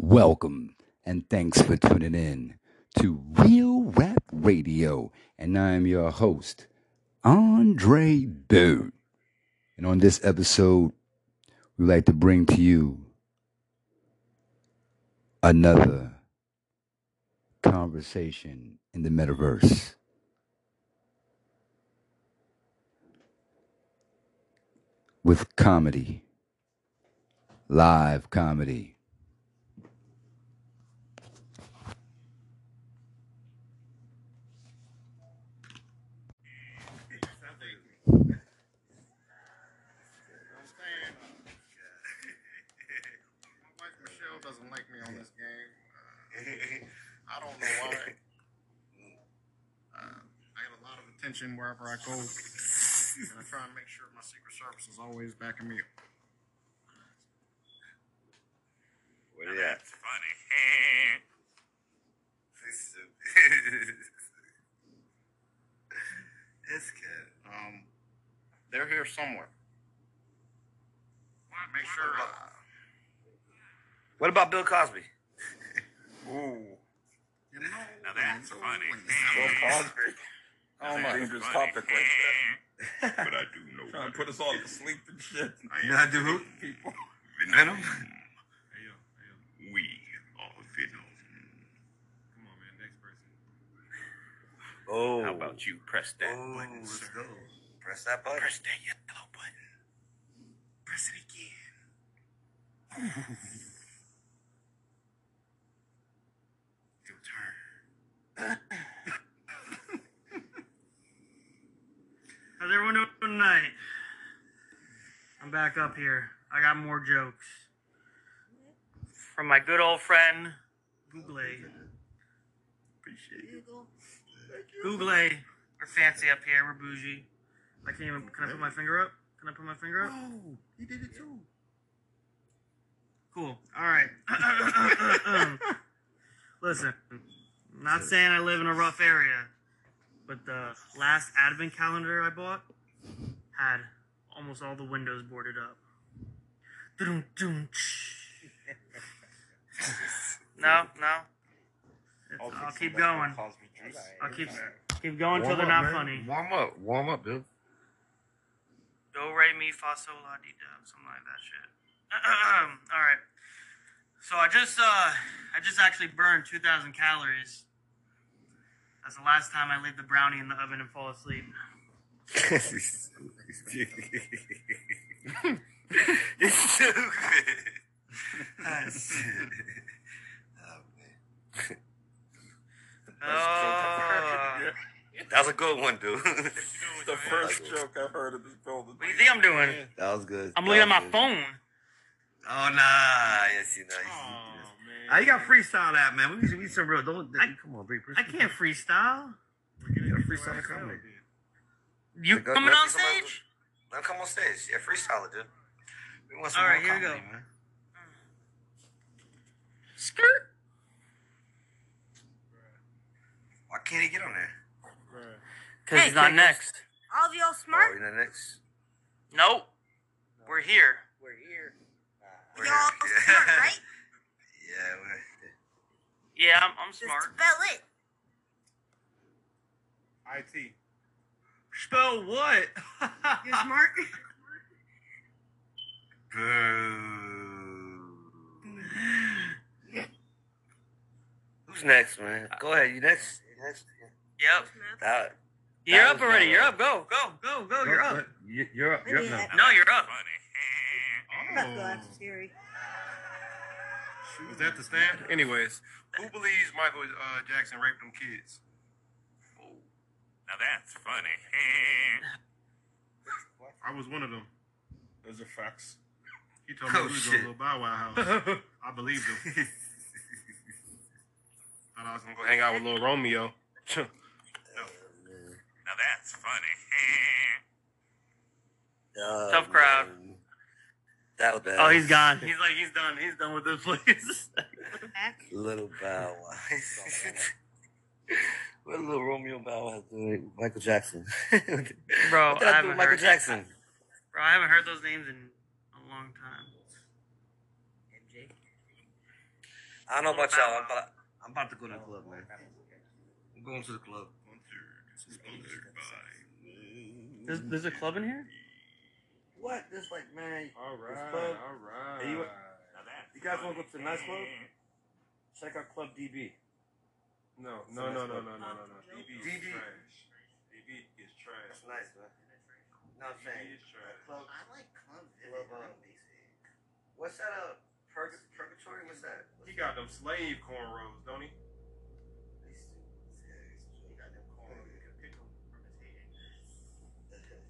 Welcome and thanks for tuning in to Real Rap Radio. And I'm your host, Andre Bird. And on this episode, we'd like to bring to you another conversation in the metaverse. With comedy, live comedy. I'm saying, my wife Michelle doesn't like me on this game. Uh, I don't know why. Uh, I get a lot of attention wherever I go, and I try and make sure my Secret Service is always backing me up. Where you at? That's funny. this kid. Um, they're here somewhere. Make sure. What about Bill Cosby? Ooh. You know, now that's funny. when- Cosby. Oh my. dangerous topic right but I do know. Trying to put us all to sleep and shit. You know how to do who? People. Venom? We are Venom. Come on, man. Next person. Oh. How about you press that Oh, button, let's sir? go. Press that button. Press that yellow button. Press it again. Your turn. How's everyone doing tonight? I'm back up here. I got more jokes. From my good old friend, Google. Appreciate you. Google. We're fancy up here. We're bougie. I can't even. Can I put my finger up? Can I put my finger up? Oh, he did it too. Cool. All right. Listen, I'm not saying I live in a rough area, but the last advent calendar I bought had almost all the windows boarded up. Dum-dum, tsh. No, no. It's- I'll keep going. I'll keep keep going until they're not funny. Warm up. Warm up, dude. Do re mi fa sol la di do, something like that shit. All right. So I just uh I just actually burned 2,000 calories. That's the last time I leave the brownie in the oven and fall asleep. it's stupid. That's Oh, man. Oh, That was a good one, dude. The first joke I've heard of this building. what do you think I'm doing? That was good. I'm That looking at my good. phone. Oh, nah. Yes, you know. Oh, Ah, you got freestyle that, man. We need, we some real. Don't, I- come on, bring I can't freestyle. You got freestyle comedy. You Go- coming on come on. stage? Now come on stage. Yeah, freestyle it, dude. We want some All right, more here we go. man. Skirt. Why can't he get on there? Because he's not next. All of y'all Oh, smart? you're not next. Nope. We're here. We're here. Y'all smart, right? Yeah, we're. Yeah, I'm, I'm Just smart. spell it. IT. Spell what? You're smart? Boo. Who's next, man? Go ahead. You next? You next? Yep. That, You're That up already. You're up. Go, go, go, go. You're up. You- You're up. You're up. No, you're up. Funny. That's that's scary. Was that the stand? Anyways, who believes Michael uh, Jackson raped them kids? Oh, now that's funny. I was one of them. Those are facts. He told me Oh, we was shit. shit. on a little Bow Wow house. I believed him. Thought I was gonna go hang out with little Romeo. now that's funny. Tough crowd. Man. That was oh, bad. Oh, he's gone. He's like, he's done. He's done with this place. Little Bow Wow. what little Romeo Bow Wow doing? Michael Jackson. Bro, I I haven't with Michael heard- Jackson? Bro, I haven't heard those names in a long time. MJ. I don't know about y'all. I'm about, I'm about to go to the club, man. I'm going to the club. There's, there's a club in here? What? This like, man. All This right, club- all right. Hey, you- You guys want to go to the nice club? Check out Club DB. No, no, no, no, no, no, no, no. DB is DB. trash. DB is trash. That's nice, man. No, I'm DB saying. is trash. Club, I like club Club, um, what's that? Uh, Purg- Purgatory? What's that? He got them slave cornrows, don't he? He got them cornrows. You can pick 'em from his head. It's just that jokes.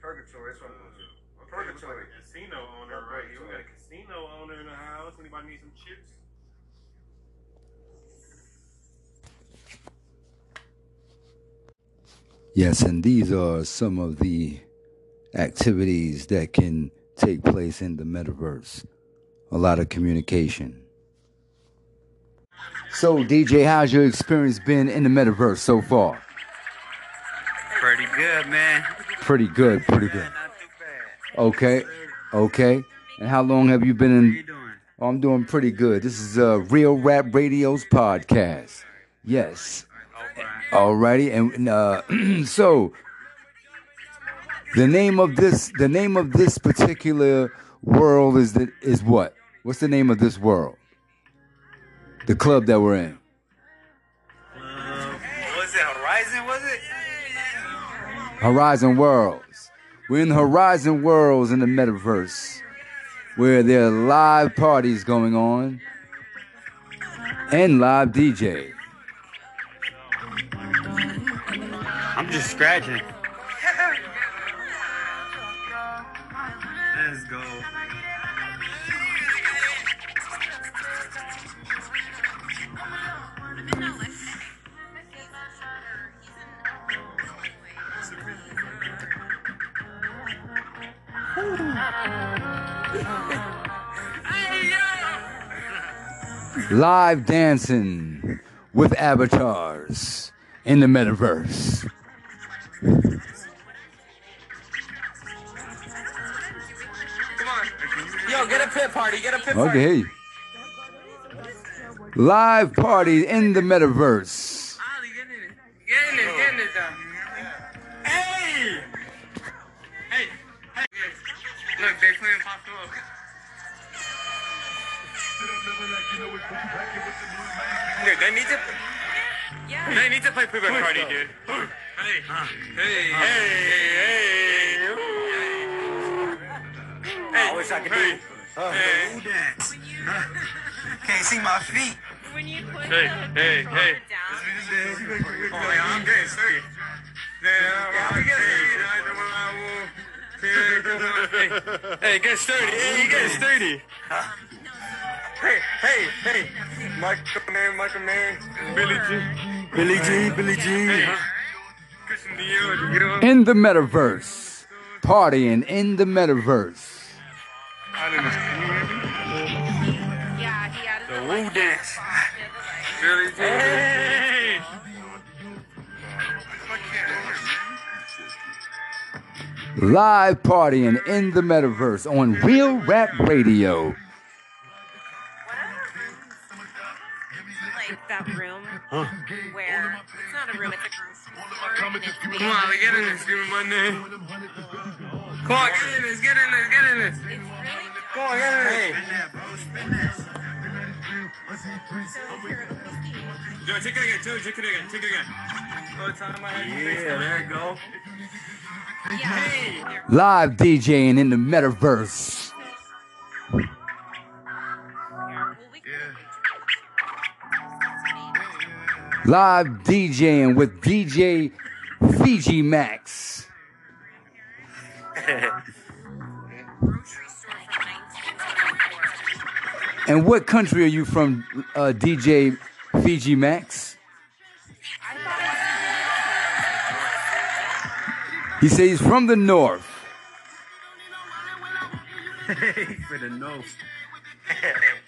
Purgatory, that's what I'm going to. Okay, looks Purgatory. like a casino owner right here. We got a casino owner in the house. Anybody need some chips? Yes, and these are some of the activities that can take place in the metaverse. A lot of communication. So, DJ, how's your experience been in the metaverse so far? Pretty good, man. Pretty good, pretty good. Not too bad. Okay, okay. And how long have you been How in? you doing? Oh, I'm doing pretty good. This is uh, Real Rap Radio's podcast. Yes. Alrighty, and uh, so the name of this the name of this particular world is is what? What's the name of this world? The club that we're in. Was it Horizon? Was it? Horizon Worlds. We're in the Horizon Worlds in the metaverse, where there are live parties going on and live DJ. I'm just scratching. Let's go. Live dancing with avatars in the metaverse. Come on. Yo, get a pit party. Get a pit party. Okay. Live party in the metaverse. Dude, they need to. They need to play Playboi Carti, dude. Hey, hey, hey, hey, hey. I wish I could do. Hey, Can't see my feet. When you put Hey, the hey, the hey. down, Oh, yeah, I'm getting sturdy. Hey, get sturdy. Hey, you get sturdy. Hey, hey, hey. Michael Man, Michael Man. Billy G. Billy G, Billy G. In the metaverse. Partying in the metaverse. yeah, he had The. Woo dance. Billy G. Hey. Live partying in the metaverse on Real Rap Radio. Like that room where it's not a room, it's a group floor, and it's made Come on, of- get in this. Give me my name. Come on, get in this. Get in this. Get in this. It's really Come on, get in this. Joe, take it again. Joe, take it again. Take it again. Oh, time I had Yeah, there you go. yeah. Live DJing in the metaverse. Live DJing with DJ Fiji Max. grocery store from 1924. And what country are you from, uh, DJ Fiji Max? He says he's from the north. For the nose.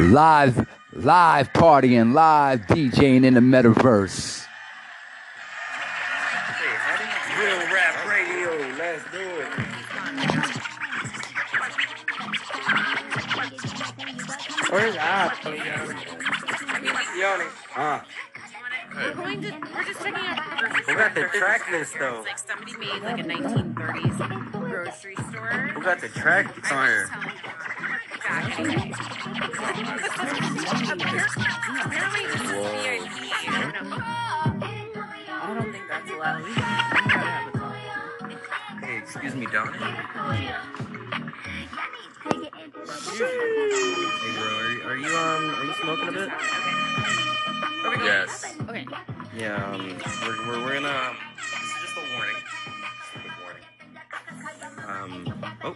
Live, live partying, live DJing in the metaverse. Real rap radio. Let's do it. Where's App? Yoni. Huh? We're going to. We're just checking out. Who got the track list though? Like somebody made like a 1930s grocery store. Who got the track on here? I don't. Hey, excuse me, Don. Hey, bro, are you, are you um are you smoking a bit? Yes. Okay. Yeah. Um, we're we're, we're gonna. This is just a warning. Just a warning. Um. Oh.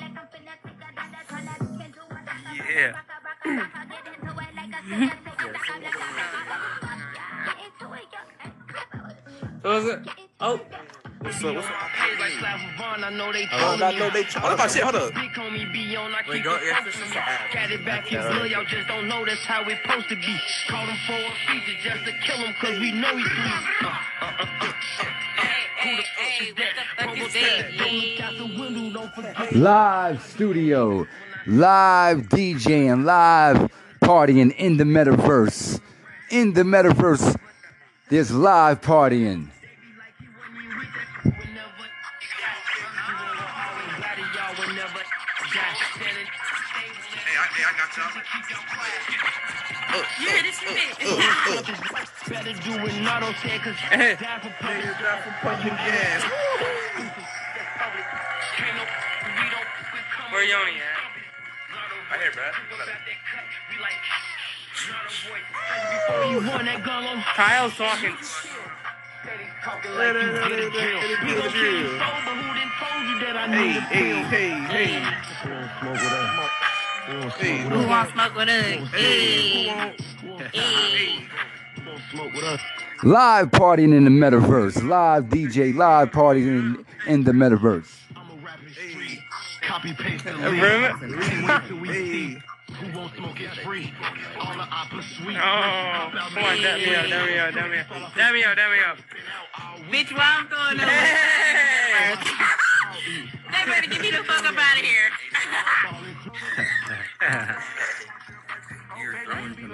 So is it? Oh. What's up? What's up? I know they Oh, I know they. Hold up, shit. Hold up. Big homie be on, I Wait, go- yeah, this is. Got it back in Yeah, y'all just don't know that's how we supposed to be. Call him for a feature just to kill him, cause we know he's sweet. Uh, uh, uh. Hey, hey, what the fuck is that? Out the window, don't forget. Live studio, live DJing, live partying in the metaverse. In the metaverse, there's live partying. This is it. Better do what Nardo said, cause Hey. die for public. Niggas die from pumping gas. Can't no- we don't- Where Yoni at? I hear, bro. We like, Nardo you won that gun Kyle's talking. Talking like you did a drill. We gon' kill you sober, who done told you that I Hey, hey, pill? hey, hey. Hey, Who wants smoke with us? Hey, hey. Smoke with us. Live partying in the metaverse. Live DJ, live partying in, in the metaverse. I'm a rapper street. Copy paste the link. Can't wait till see who won't smoke is free. All the opera sweet. Oh, come on, dab me up, dab me up, dab me up, dab me up, dab me up. Bitch, what I'm going on? Hey! They better get me the fuck up out of here.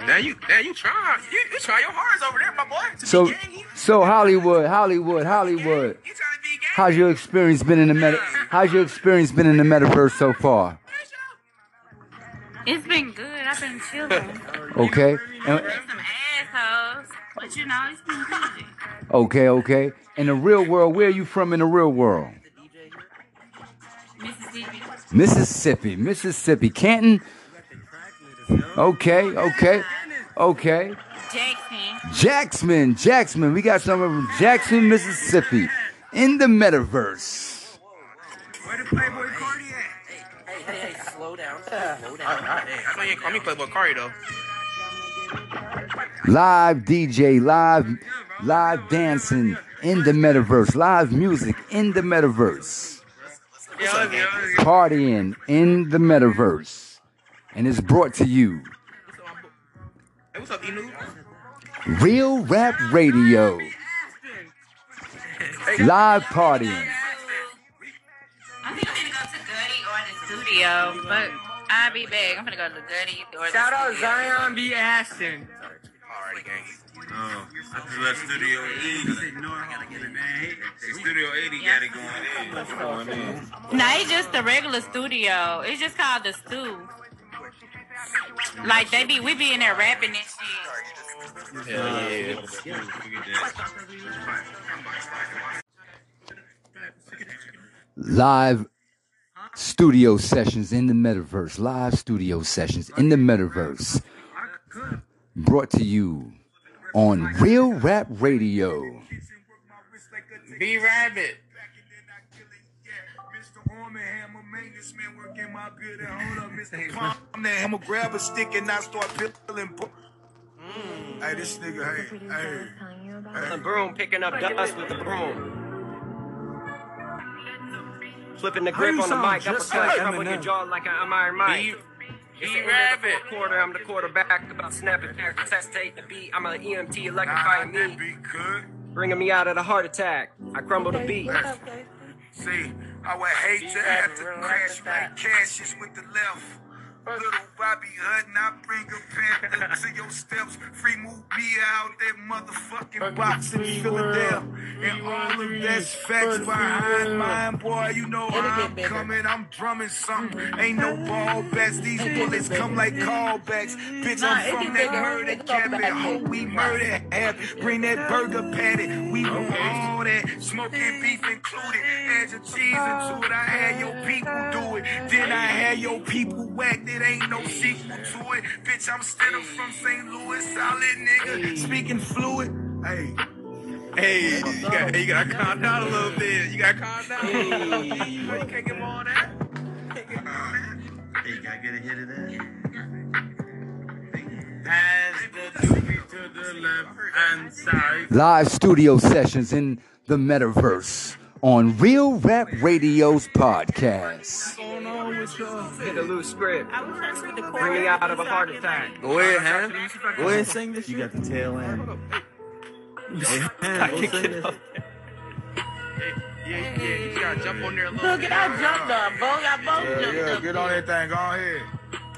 now you, now you try, you, you try your hardest over there, my boy. To So, so Hollywood, Hollywood, Hollywood. You trying to be gangy? How's your experience been in the meta? How's your experience been in the metaverse so far? It's been good. I've been chilling. Okay, and, some assholes. But you know, it's been good. okay, okay. In the real world, where are you from in the real world? Mississippi. Mississippi, Canton. Okay, okay, okay. Jackson. Jackson, Jackson. We got someone from Jackson, Mississippi, in the metaverse. Where the Playboi Carti at? Hey, hey, hey, slow down. Slow down. I know you call me Playboi Carti though. Live DJ, live, live dancing in the metaverse, live music in the metaverse, Yeah, let's go, let's go. Partying in the metaverse, and it's brought to you Hey, what's up, Enu? Real Rap Radio, live partying. I think I'm gonna go to Goody or the studio, but I'll be back. I'm gonna go to Goody or the Shout out studio. Zion B. Ashton. Alright, gangy. Oh, I just left Studio 80. No, I gotta get it, man. Studio 80 got it going in. What's going in? No, it's just the regular studio. It's just called the stew. Like they be, we be in there rapping and shit. Hell yeah. Live studio sessions in the metaverse, live studio sessions in the metaverse, brought to you on Real Rap Radio. B Rabbit. I'm I'ma grab a stick and not start peeling. po- Hey, this nigga, hey, hey. The broom picking up dust with the broom. Flipping the grip on the sound mic, just uppercut, like up on your jaw like an Iron Mike. It's an Rabbit. quarter. I'm the quarterback. About snapping back, testate the beat. I'm an EMT electrifying me. Bringing me out of the heart attack. I crumble the beat. See, I would hate to have to crash like Cassius with the left. Little Bobby Hutton, I bring a panther to your steps. Free move me out that motherfucking box in Philadelphia. And all of that's facts behind mine, boy. You know I'm coming, I'm drumming something. Ain't no ball bats, these bullets come like callbacks. Bitch, I'm from that murder cabin. Hope we murder half. Bring that burger patty. We want all that. Smoking beef included. Add your cheese into it. I had your people do it. Then I had your people whacked. It ain't no sequel to it. Bitch, I'm still from St. Louis. Solid nigga. Speaking fluid. Hey. Hey, you got you gotta calm down a little bit. You gotta calm down. Hey, you know you can't give all that. Hey, you gotta get a hit of that. Pass the doobie to the left hand side. Live studio sessions in the metaverse on Real Rap Radio's podcast. Hit a loose script. Bring me out of a heart attack. Go ahead, Ham. Go ahead and sing this. You got the tail end. I can get up. Yeah, yeah, you gotta jump on there a little Look bit. at I jumped up, bro. Y'all both Yeah, jumped yeah, up. get on that thing. Go ahead.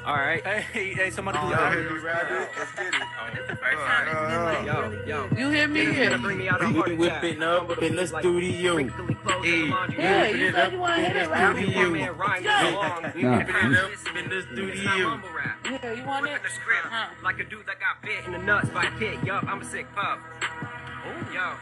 All right. Hey, hey, somebody Go ahead, Rabbit. Let's get it. Yo, yo. You hear me? It's gonna bring me out of a heart We whipping up in the studio. Hey, Yeah, you said you want to hit it, right? studio. Yeah. so long. Nah. it in the studio. Yeah, you want it? Flipping the script Huh. like a dude that got bit in the nuts by a pig. Yup, I'm a sick pup. Oh, yo.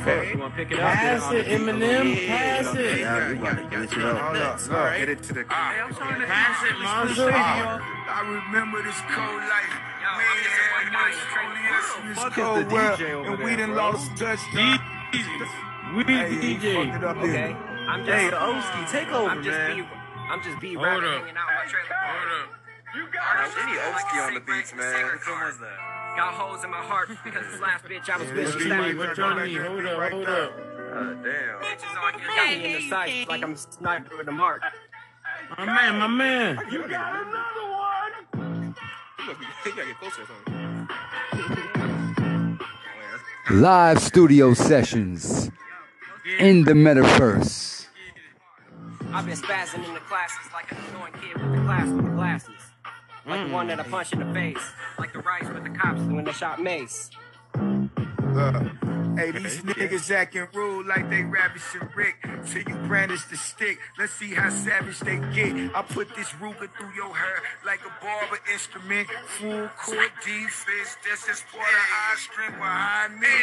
Okay, you wanna pick it up? Pass it, Eminem. Pass it. Yeah, you gotta glitch it up. Hold up, look. Get it to the. Hey, I'm to Pass it, monster. Ah. I remember this cold life. Yo, We I'm just a ain't white had guy much straight only from us the in this Fuck is the DJ over and we there, done bro? lost touch. We Hey, DJ. it up Okay, here. I'm just. Hey, Oski, take over, I'm just man. B. I'm just B Hold rapping, up. hanging out in my trailer. Hold up. We need Oski on the beats, man. Which one was that? Got holes in my heart because this last bitch I was with, she stabbed me. What you need? Hold up, hold up. Damn. Bitches on you got me in the sight like I'm a sniper with the mark. My man, my man. You gotta get closer. Live studio sessions in the metaverse. I've been spazzing in the classes like an annoying kid with the class with the glasses. Like the one mm. that I punched in the face. Like the rice with the cops when they shot Mace. Look, hey, these niggas acting rude like they ravishing Rick. Till you brandish the stick, let's see how savage they get. I put this Ruger through your hair like a barber instrument. Full court defense, that's just part of our strength behind me.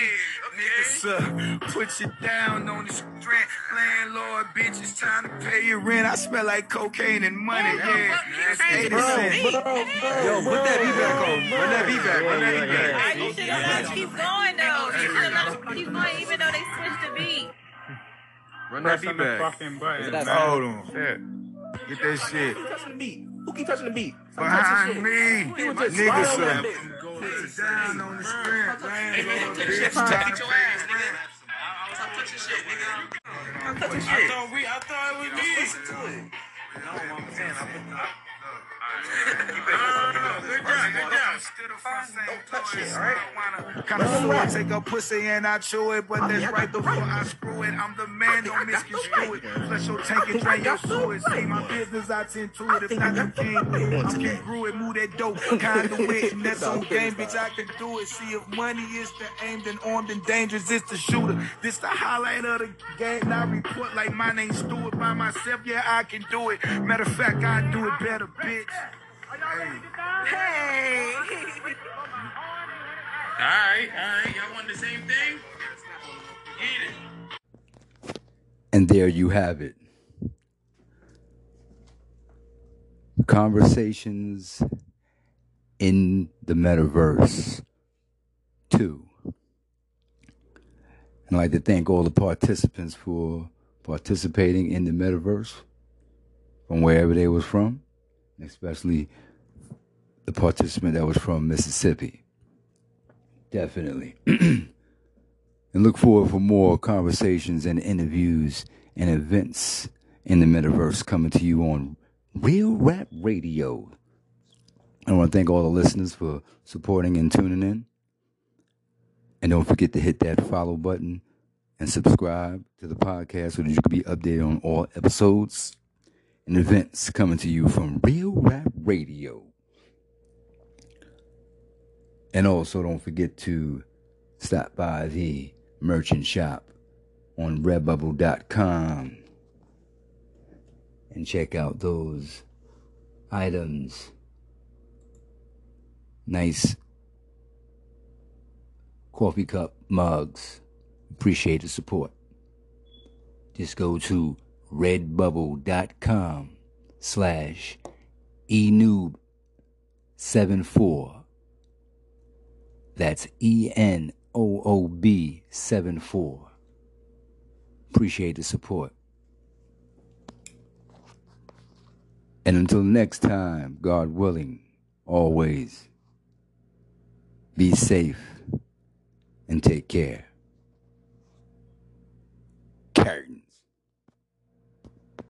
Niggas, uh, put you down on the strength. Landlord, bitch, it's time to pay your rent. I smell like cocaine and money, yeah. That's 80 cents. Yo, put that beat back on. Run that beat back. Run that beat back. I you should have let them keep going though. You should have let going even though they switched the beat. Run that beat back. Fucking button. Hold on. Get that shit. touching the beat? Who keep touching the beat? Behind me. Who just Niggas, slide on that put down on the strength. Landlord, Take bitch, your ass, nigga. pay rent. Stop touching shit, nigga. I thought we, I thought it was me. Listen to it. No, I'm saying, I put the. Kinda sort take a pussy and I chew it, but that's right before I screw it. I'm the man, don't misconstrue it. Flush your tank and drain your sewage. See my business, I tend to it. If not, you can't do it. I'm it, move that dope, conduit, and that's on game, bitch. I can do it. See if money is the aim, then armed and dangerous is the shooter. This the highlight of the game. I report like my name's Stewart by myself. Yeah, I can do it. Matter of fact, I do it better, bitch. Hey. Alright, alright. Y'all want the same thing? Get it. And there you have it. Conversations in the metaverse. Two. I'd like to thank all the participants for participating in the metaverse from wherever they was from, especially the participant that was from Mississippi. Definitely. and look forward for more conversations and interviews and events in the metaverse coming to you on Real Rap Radio. I want to thank all the listeners for supporting and tuning in. And don't forget to hit that follow button and subscribe to the podcast so that you can be updated on all episodes and events coming to you from Real Rap Radio. And also don't forget to stop by the merchant shop on redbubble.com and check out those items. Nice coffee cup mugs. Appreciate the support. Just go to redbubble.com slash enoob74. That's E N O O B 74. Appreciate the support. And until next time, God willing, always be safe and take care.